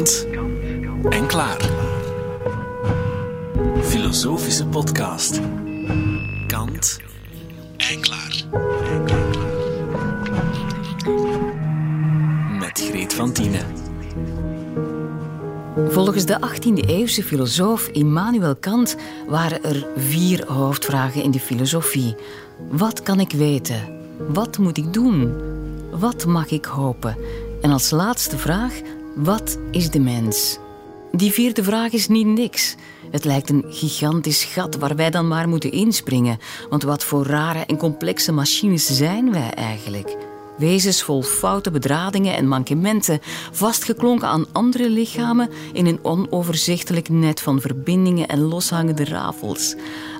Kant en klaar. Filosofische podcast. Kant en klaar. Met Greet van Tienen. Volgens de 18e-eeuwse filosoof Immanuel Kant waren er vier hoofdvragen in de filosofie. Wat kan ik weten? Wat moet ik doen? Wat mag ik hopen? En als laatste vraag, wat is de mens? Die vierde vraag is niet niks. Het lijkt een gigantisch gat waar wij dan maar moeten inspringen. Want wat voor rare en complexe machines zijn wij eigenlijk? Wezens vol foute bedradingen en mankementen, vastgeklonken aan andere lichamen in een onoverzichtelijk net van verbindingen en loshangende rafels.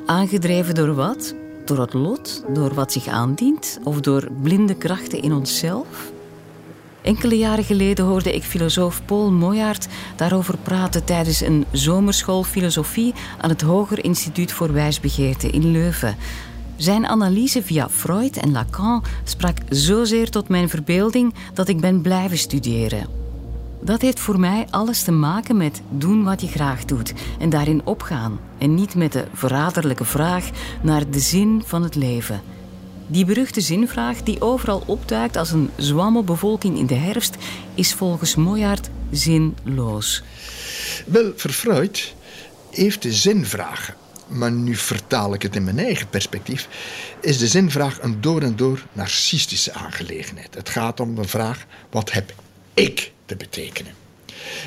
Aangedreven door wat? Door het lot, door wat zich aandient of door blinde krachten in onszelf? Enkele jaren geleden hoorde ik filosoof Paul Moyaert daarover praten tijdens een zomerschool filosofie aan het Hoger Instituut voor Wijsbegeerte in Leuven. Zijn analyse via Freud en Lacan sprak zozeer tot mijn verbeelding dat ik ben blijven studeren. Dat heeft voor mij alles te maken met doen wat je graag doet en daarin opgaan en niet met de verraderlijke vraag naar de zin van het leven. Die beruchte zinvraag die overal opduikt als een zwammelbevolking in de herfst is volgens Moyaert zinloos. Wel, voor heeft de zinvraag, maar nu vertaal ik het in mijn eigen perspectief, is de zinvraag een door en door narcistische aangelegenheid. Het gaat om de vraag: wat heb ik te betekenen?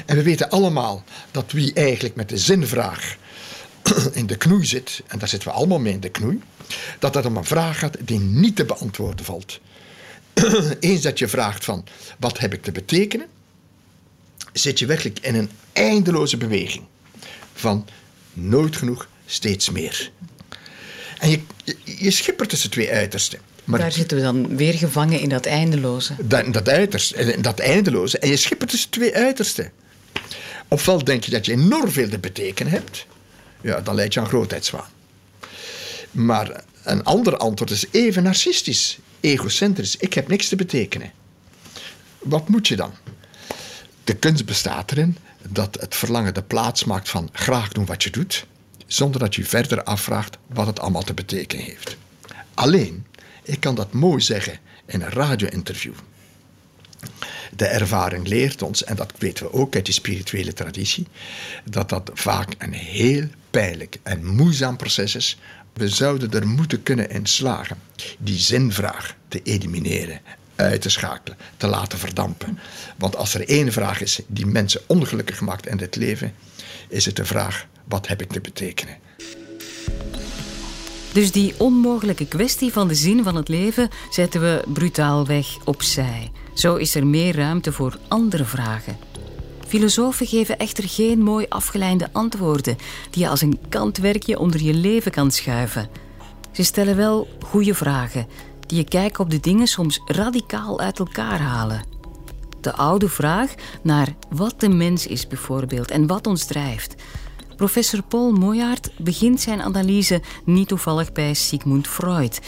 En we weten allemaal dat wie eigenlijk met de zinvraag in de knoei zit, en daar zitten we allemaal mee in de knoei, dat dat om een vraag gaat die niet te beantwoorden valt. Eens dat je vraagt van wat heb ik te betekenen, zit je werkelijk in een eindeloze beweging van nooit genoeg, steeds meer. En je, je, je schippert tussen twee uitersten. Maar Daar zitten we dan weer gevangen in dat eindeloze. Dat, dat, uiterste, dat eindeloze. En je schippert tussen twee uitersten. Ofwel denk je dat je enorm veel te betekenen hebt, ja, dan leid je aan grootheidswaan. Maar een ander antwoord is even narcistisch, egocentrisch. Ik heb niks te betekenen. Wat moet je dan? De kunst bestaat erin dat het verlangen de plaats maakt van graag doen wat je doet, zonder dat je verder afvraagt wat het allemaal te betekenen heeft. Alleen, ik kan dat mooi zeggen in een radio-interview. De ervaring leert ons, en dat weten we ook uit de spirituele traditie, dat dat vaak een heel pijnlijk en moeizaam proces is. We zouden er moeten kunnen in slagen die zinvraag te elimineren, uit te schakelen, te laten verdampen. Want als er één vraag is die mensen ongelukkig maakt in dit leven, is het de vraag: wat heb ik te betekenen? Dus die onmogelijke kwestie van de zin van het leven zetten we brutaalweg opzij. Zo is er meer ruimte voor andere vragen. Filosofen geven echter geen mooi afgeleide antwoorden die je als een kantwerkje onder je leven kan schuiven. Ze stellen wel goede vragen die je kijk op de dingen soms radicaal uit elkaar halen. De oude vraag naar wat de mens is bijvoorbeeld en wat ons drijft. Professor Paul Moyaert begint zijn analyse niet toevallig bij Sigmund Freud.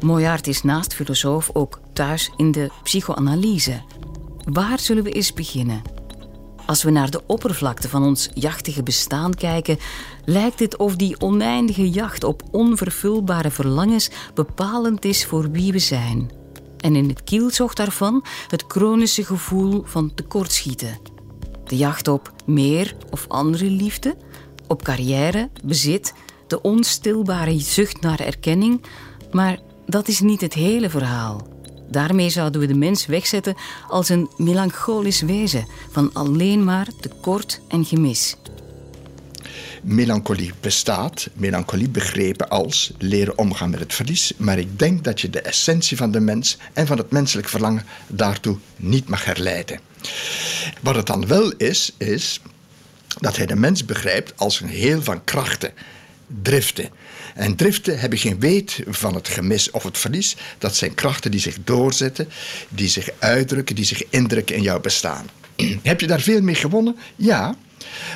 Moyaert is naast filosoof ook thuis in de psychoanalyse. Waar zullen we eens beginnen? Als we naar de oppervlakte van ons jachtige bestaan kijken, lijkt het of die oneindige jacht op onvervulbare verlangens bepalend is voor wie we zijn. En in het kielzocht daarvan het chronische gevoel van tekortschieten. De jacht op meer of andere liefde, op carrière, bezit, de onstilbare zucht naar erkenning, maar dat is niet het hele verhaal. Daarmee zouden we de mens wegzetten als een melancholisch wezen van alleen maar tekort en gemis. Melancholie bestaat, melancholie begrepen als leren omgaan met het verlies, maar ik denk dat je de essentie van de mens en van het menselijk verlangen daartoe niet mag herleiden. Wat het dan wel is, is dat hij de mens begrijpt als een heel van krachten, driften. En driften hebben geen weet van het gemis of het verlies. Dat zijn krachten die zich doorzetten, die zich uitdrukken, die zich indrukken in jouw bestaan. Heb je daar veel mee gewonnen? Ja.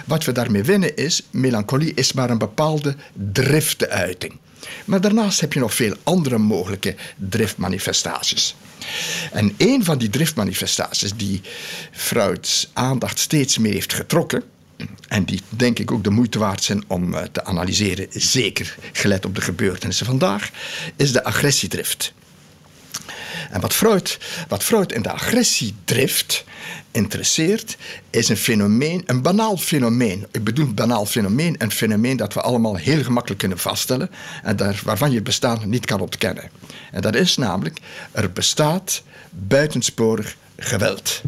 Wat we daarmee winnen is, melancholie is maar een bepaalde drifteuiting. Maar daarnaast heb je nog veel andere mogelijke driftmanifestaties. En een van die driftmanifestaties die Freud's aandacht steeds meer heeft getrokken, en die denk ik ook de moeite waard zijn om eh, te analyseren, zeker gelet op de gebeurtenissen vandaag, is de agressiedrift. En wat Freud, wat Freud in de agressiedrift interesseert, is een fenomeen, een banaal fenomeen. Ik bedoel banaal fenomeen, een fenomeen dat we allemaal heel gemakkelijk kunnen vaststellen en daar, waarvan je het bestaan niet kan ontkennen. En dat is namelijk, er bestaat buitensporig geweld.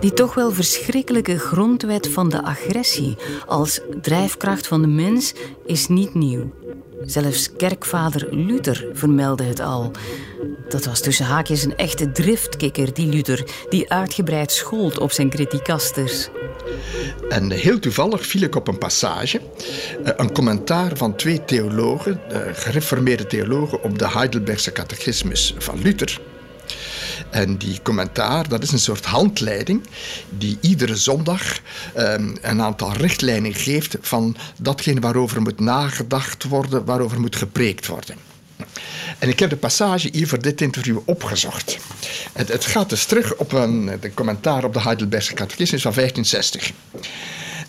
Die toch wel verschrikkelijke grondwet van de agressie als drijfkracht van de mens is niet nieuw. Zelfs kerkvader Luther vermeldde het al. Dat was tussen haakjes een echte driftkikker, die Luther, die uitgebreid schold op zijn criticasters. En heel toevallig viel ik op een passage, eh, een commentaar van twee theologen, eh, gereformeerde theologen, op de Heidelbergse catechismus van Luther. En die commentaar, dat is een soort handleiding die iedere zondag um, een aantal richtlijnen geeft van datgene waarover moet nagedacht worden, waarover moet gepreekt worden. En ik heb de passage hier voor dit interview opgezocht. Het, het gaat dus terug op een commentaar op de Heidelbergse catechismus van 1560.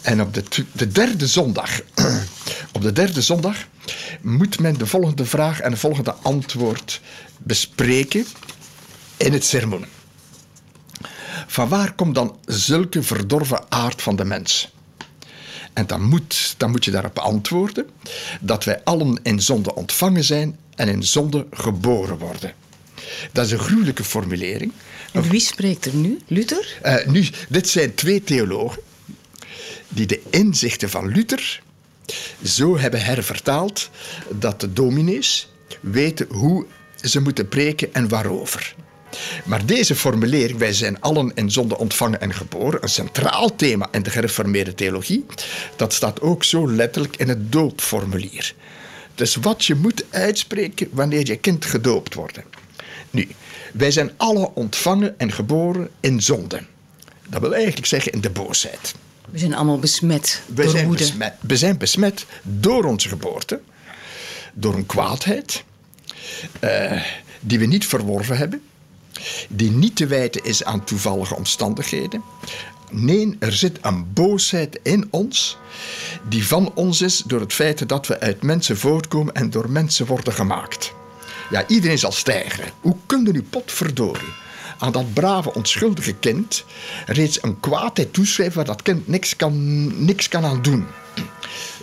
En op de, de derde zondag, op de derde zondag moet men de volgende vraag en het volgende antwoord bespreken in het sermon. Van waar komt dan zulke verdorven aard van de mens? En dan moet, dan moet je daarop antwoorden dat wij allen in zonde ontvangen zijn en in zonde geboren worden. Dat is een gruwelijke formulering. En wie spreekt er nu? Luther? Uh, nu, dit zijn twee theologen die de inzichten van Luther zo hebben hervertaald dat de dominees weten hoe ze moeten preken en waarover. Maar deze formulering, wij zijn allen in zonde ontvangen en geboren, een centraal thema in de gereformeerde theologie, dat staat ook zo letterlijk in het doopformulier. Dus wat je moet uitspreken wanneer je kind gedoopt wordt. Nu, wij zijn alle ontvangen en geboren in zonde. Dat wil eigenlijk zeggen in de boosheid. We zijn allemaal besmet we door zijn woede. Besmet, we zijn besmet door onze geboorte, door een kwaadheid uh, die we niet verworven hebben, die niet te wijten is aan toevallige omstandigheden. Nee, er zit een boosheid in ons die van ons is door het feit dat we uit mensen voortkomen en door mensen worden gemaakt. Ja, iedereen zal stijgen. Hoe kun je nu potverdorie aan dat brave, onschuldige kind reeds een kwaadheid toeschrijven waar dat kind niks kan, niks kan aan doen?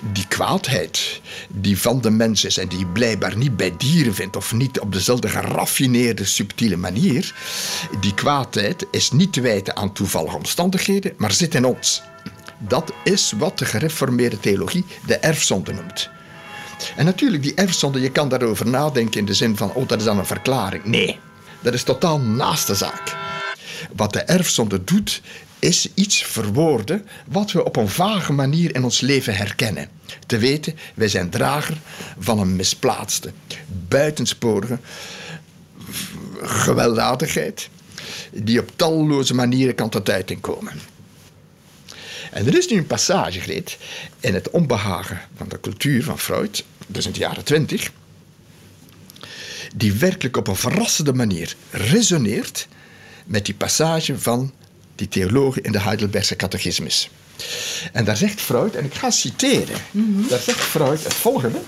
Die kwaadheid die van de mens is en die je blijkbaar niet bij dieren vindt of niet op dezelfde geraffineerde, subtiele manier, die kwaadheid is niet te wijten aan toevallige omstandigheden, maar zit in ons. Dat is wat de gereformeerde theologie de erfzonde noemt. En natuurlijk, die erfzonde, je kan daarover nadenken in de zin van, oh, dat is dan een verklaring. Nee, dat is totaal naast de zaak. Wat de erfzonde doet, is iets verwoorden wat we op een vage manier in ons leven herkennen. Te weten, wij zijn drager van een misplaatste, buitensporige gewelddadigheid die op talloze manieren kan tot uiting komen. En er is nu een passage geleid in het onbehagen van de cultuur van Freud, dus in de jaren twintig, die werkelijk op een verrassende manier resoneert met die passage van die theologen in de Heidelbergse catechismus. En daar zegt Freud, en ik ga citeren, daar zegt Freud het volgende.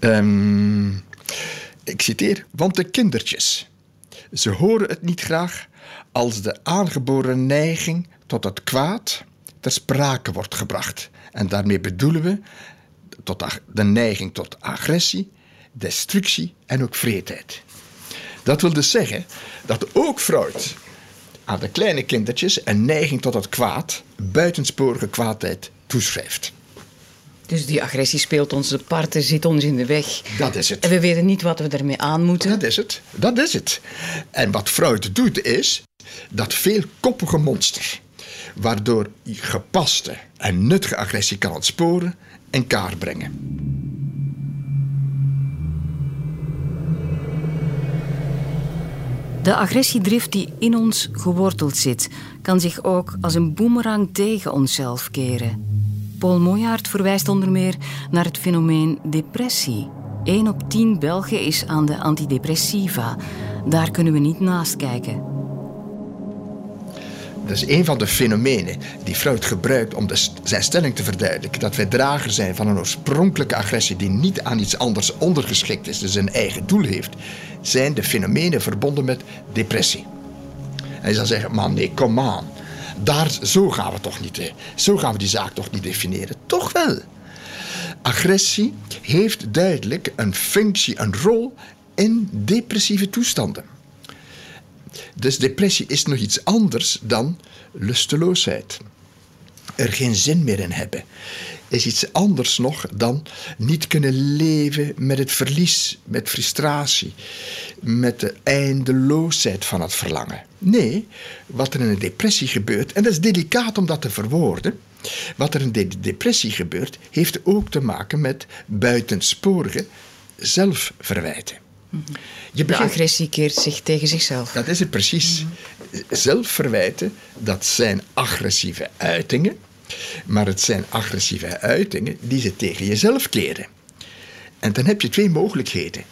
Um, ik citeer, want de kindertjes, ze horen het niet graag als de aangeboren neiging tot het kwaad ter sprake wordt gebracht. En daarmee bedoelen we tot de neiging tot agressie, destructie en ook vreedheid. Dat wil dus zeggen dat ook Freud aan de kleine kindertjes een neiging tot het kwaad, buitensporige kwaadheid, toeschrijft. Dus die agressie speelt ons de parten, zit ons in de weg. Dat is het. En we weten niet wat we ermee aan moeten. Dat is het. Dat is het. En wat Freud doet is dat veelkoppige monster, waardoor gepaste en nuttige agressie kan ontsporen, in kaart brengen. De agressiedrift die in ons geworteld zit, kan zich ook als een boemerang tegen onszelf keren. Paul Moyaert verwijst onder meer naar het fenomeen depressie. 1 op 10 Belgen is aan de antidepressiva. Daar kunnen we niet naast kijken. Dat is een van de fenomenen die Freud gebruikt om de, zijn stelling te verduidelijken. Dat wij drager zijn van een oorspronkelijke agressie die niet aan iets anders ondergeschikt is, dus een eigen doel heeft, zijn de fenomenen verbonden met depressie. En je zal zeggen, man nee, kom aan. Daar, zo gaan we toch niet, zo gaan we die zaak toch niet definiëren. Toch wel. Agressie heeft duidelijk een functie, een rol in depressieve toestanden. Dus depressie is nog iets anders dan lusteloosheid. Er geen zin meer in hebben is iets anders nog dan niet kunnen leven met het verlies, met frustratie, met de eindeloosheid van het verlangen. Nee, wat er in een depressie gebeurt, en dat is delicaat om dat te verwoorden, wat er in de depressie gebeurt, heeft ook te maken met buitensporige zelfverwijten. Je De agressie keert zich tegen zichzelf. Dat is het precies. Zelfverwijten, dat zijn agressieve uitingen. Maar het zijn agressieve uitingen die ze tegen jezelf keren. En dan heb je twee mogelijkheden.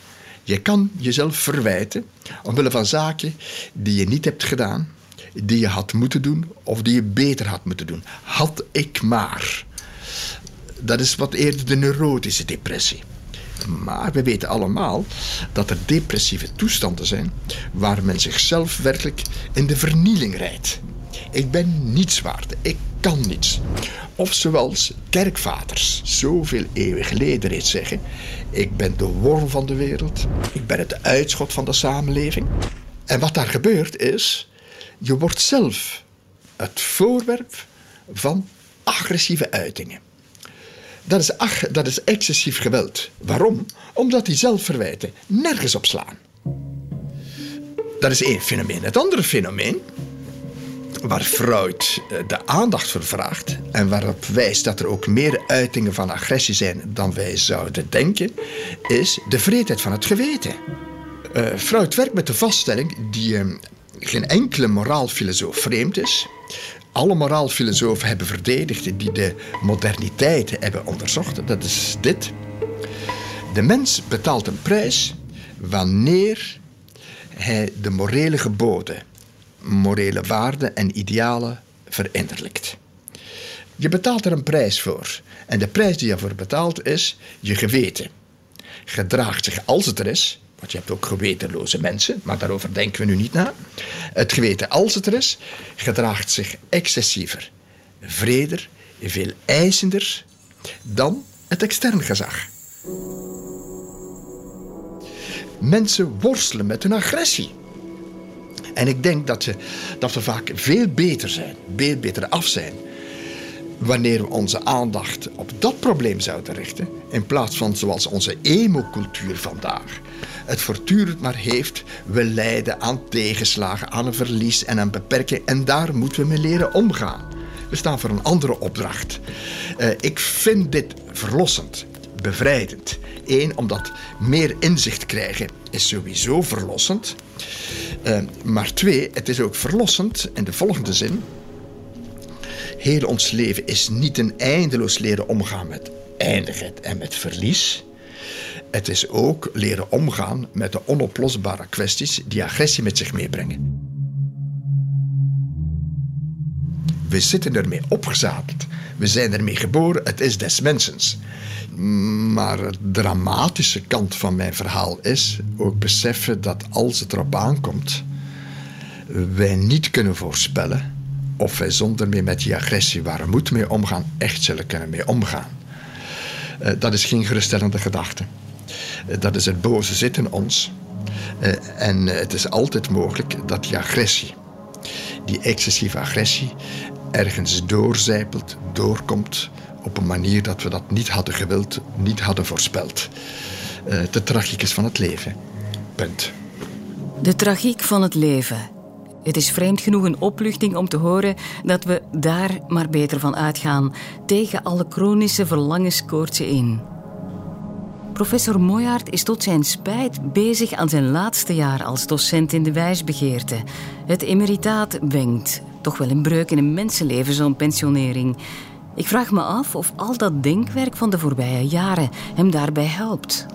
Je kan jezelf verwijten omwille van zaken die je niet hebt gedaan, die je had moeten doen of die je beter had moeten doen. Had ik maar. Dat is wat eerder de neurotische depressie. Maar we weten allemaal dat er depressieve toestanden zijn waar men zichzelf werkelijk in de vernieling rijdt. Ik ben niets waard, ik kan niets. Of zoals kerkvaders zoveel eeuwen geleden reeds zeggen: Ik ben de worm van de wereld, ik ben het uitschot van de samenleving. En wat daar gebeurt is, je wordt zelf het voorwerp van agressieve uitingen. Dat is, ach, dat is excessief geweld. Waarom? Omdat die zelfverwijten nergens op slaan. Dat is één fenomeen. Het andere fenomeen, waar Freud eh, de aandacht voor vraagt en waarop wijst dat er ook meer uitingen van agressie zijn dan wij zouden denken, is de vreedheid van het geweten. Uh, Freud werkt met de vaststelling die uh, geen enkele moraalfilosoof vreemd is alle moraalfilosofen hebben verdedigd, die de moderniteit hebben onderzocht, dat is dit. De mens betaalt een prijs wanneer hij de morele geboden, morele waarden en idealen verinnerlijkt. Je betaalt er een prijs voor. En de prijs die je ervoor betaalt is je geweten. Gedraagt zich als het er is, want je hebt ook gewetenloze mensen, maar daarover denken we nu niet na. Het geweten, als het er is, gedraagt zich excessiever, vreder, veel eisender dan het extern gezag. Mensen worstelen met hun agressie. En ik denk dat, dat we vaak veel beter zijn, veel beter af zijn wanneer we onze aandacht op dat probleem zouden richten, in plaats van zoals onze emo-cultuur vandaag het voortdurend maar heeft, we lijden aan tegenslagen, aan een verlies en aan beperking. En daar moeten we mee leren omgaan. We staan voor een andere opdracht. Uh, ik vind dit verlossend, bevrijdend. Eén, omdat meer inzicht krijgen is sowieso verlossend. Uh, maar twee, het is ook verlossend in de volgende zin. Heel ons leven is niet een eindeloos leren omgaan met eindigheid en met verlies. Het is ook leren omgaan met de onoplosbare kwesties die agressie met zich meebrengen. We zitten ermee opgezadeld. We zijn ermee geboren. Het is des mensens. Maar de dramatische kant van mijn verhaal is ook beseffen dat als het erop aankomt, wij niet kunnen voorspellen of wij zonder meer met die agressie waar we moeten mee omgaan, echt zullen kunnen mee omgaan. Uh, dat is geen geruststellende gedachte. Uh, dat is het boze zit in ons. Uh, en het is altijd mogelijk dat die agressie, die excessieve agressie, ergens doorzijpelt, doorkomt op een manier dat we dat niet hadden gewild, niet hadden voorspeld. de tragiek is van het leven. Punt. De tragiek van het leven. Het is vreemd genoeg een opluchting om te horen dat we daar maar beter van uitgaan tegen alle chronische verlangenskoortsen in. Professor Moyaert is tot zijn spijt bezig aan zijn laatste jaar als docent in de wijsbegeerte. Het emeritaat wenkt. Toch wel een breuk in een mensenleven, zo'n pensionering. Ik vraag me af of al dat denkwerk van de voorbije jaren hem daarbij helpt.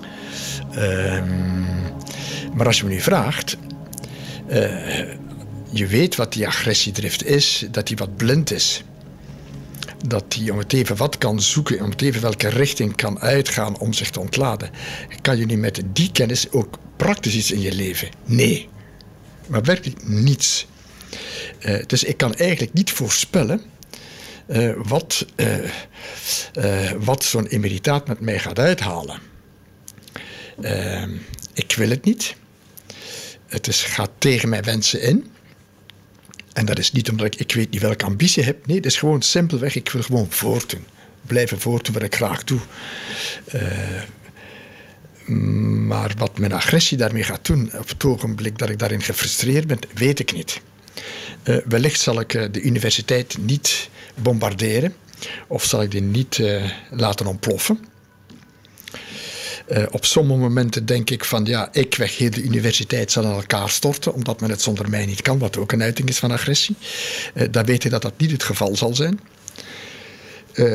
Ehm, maar als je me nu vraagt, uh, je weet wat die agressiedrift is, dat die wat blind is. Dat hij om het even wat kan zoeken, om het even welke richting kan uitgaan om zich te ontladen. Kan je nu met die kennis ook praktisch iets in je leven? Nee. Maar werkelijk niets. Uh, dus ik kan eigenlijk niet voorspellen uh, wat, uh, wat zo'n emeritaat met mij gaat uithalen. ik wil het niet. Het is, gaat tegen mijn wensen in. En dat is niet omdat ik, ik weet niet welke ambitie heb. Nee, het is gewoon simpelweg, ik wil gewoon voortdoen. Blijven voortdoen wat ik graag doe. maar wat mijn agressie daarmee gaat doen, op het ogenblik dat ik daarin gefrustreerd ben, weet ik niet. Uh, wellicht zal ik uh, de universiteit niet bombarderen of zal ik die niet laten ontploffen. Op sommige momenten denk ik van ja, ik weg heel de universiteit zal in elkaar storten, omdat men het zonder mij niet kan, wat ook een uiting is van agressie. dan weet ik dat dat niet het geval zal zijn.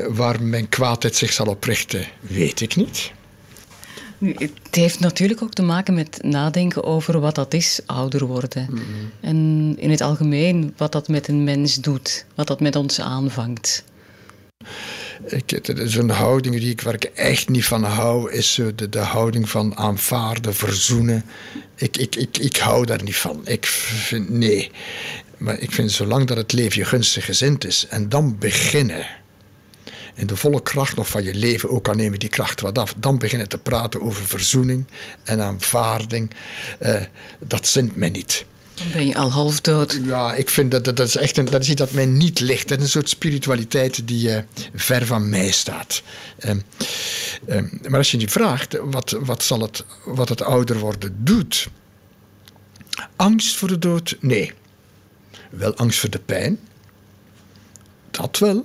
waar mijn kwaadheid zich zal oprichten, weet ik niet. Het heeft natuurlijk ook te maken met nadenken over wat dat is, ouder worden. Mhm. En in het algemeen wat dat met een mens doet, wat dat met ons aanvangt. Een houding die ik, waar ik echt niet van hou, is de, de houding van aanvaarden, verzoenen. Ik, ik, ik, ik hou daar niet van. Ik vind, nee. Maar ik vind zolang dat het leven je gunstig gezind is en dan beginnen in de volle kracht nog van je leven, ook al nemen die kracht wat af, dan beginnen te praten over verzoening en aanvaarding. Uh, dat zint mij niet. Dan ben je al half dood. Ja, ik vind dat dat, is echt een, dat is iets dat mij niet ligt. Dat is een soort spiritualiteit die uh, ver van mij staat. Uh, maar als je je vraagt, wat, wat, zal het, wat het ouder worden doet? Angst voor de dood? Nee. Wel angst voor de pijn. Dat wel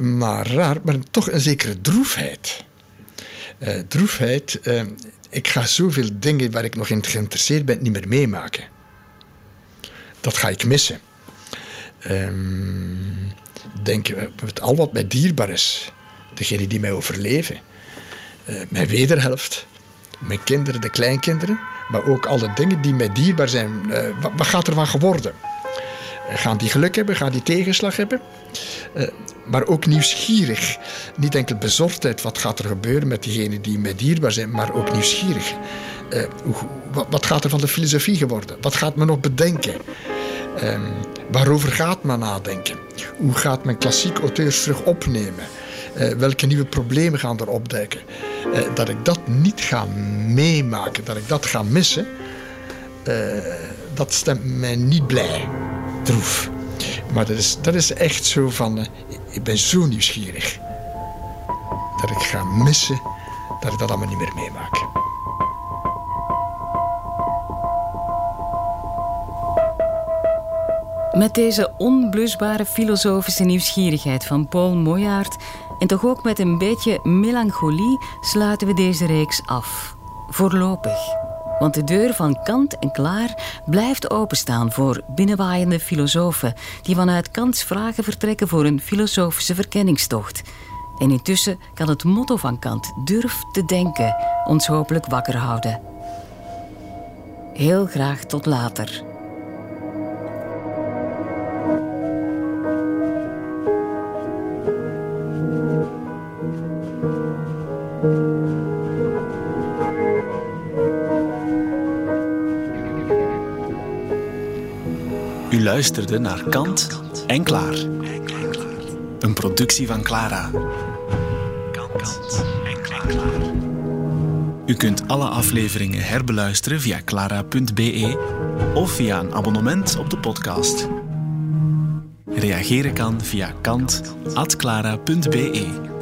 maar raar, maar toch een zekere droefheid. Uh, droefheid, uh, ik ga zoveel dingen waar ik nog in geïnteresseerd ben niet meer meemaken. Dat ga ik missen. Um, denk met al wat mij dierbaar is, degene die mij overleven, uh, mijn wederhelft, mijn kinderen, de kleinkinderen, maar ook alle dingen die mij dierbaar zijn. wat, wat gaat er van geworden? Gaan die geluk hebben? Gaan die tegenslag hebben? Uh, maar ook nieuwsgierig. Niet enkel bezorgdheid, wat gaat er gebeuren met diegenen die mij dierbaar zijn, maar ook nieuwsgierig. Hoe, wat, wat, gaat er van de filosofie geworden? Wat gaat men nog bedenken? Uh, waarover gaat men nadenken? Hoe gaat men klassiek auteurs terug opnemen? Uh, welke nieuwe problemen gaan er opduiken? dat ik dat niet ga meemaken, dat ik dat ga missen, dat stemt mij niet blij droef. Maar dat is, dat is echt zo van, uh, ik ben zo nieuwsgierig. Dat ik ga missen dat ik dat allemaal niet meer meemaak. Met deze onblusbare filosofische nieuwsgierigheid van Paul Moyaert en toch ook met een beetje melancholie sluiten we deze reeks af. Voorlopig. Want de deur van kant en klaar blijft openstaan voor binnenwaaiende filosofen die vanuit Kants vragen vertrekken voor een filosofische verkenningstocht. En intussen kan het motto van Kant, durf te denken, ons hopelijk wakker houden. Heel graag tot later. U luisterde naar Kant en Klaar. Een productie van Clara. Kant en Klaar. U kunt alle afleveringen herbeluisteren via clara.be of via een abonnement op de podcast. Reageren kan via kant.clara.be.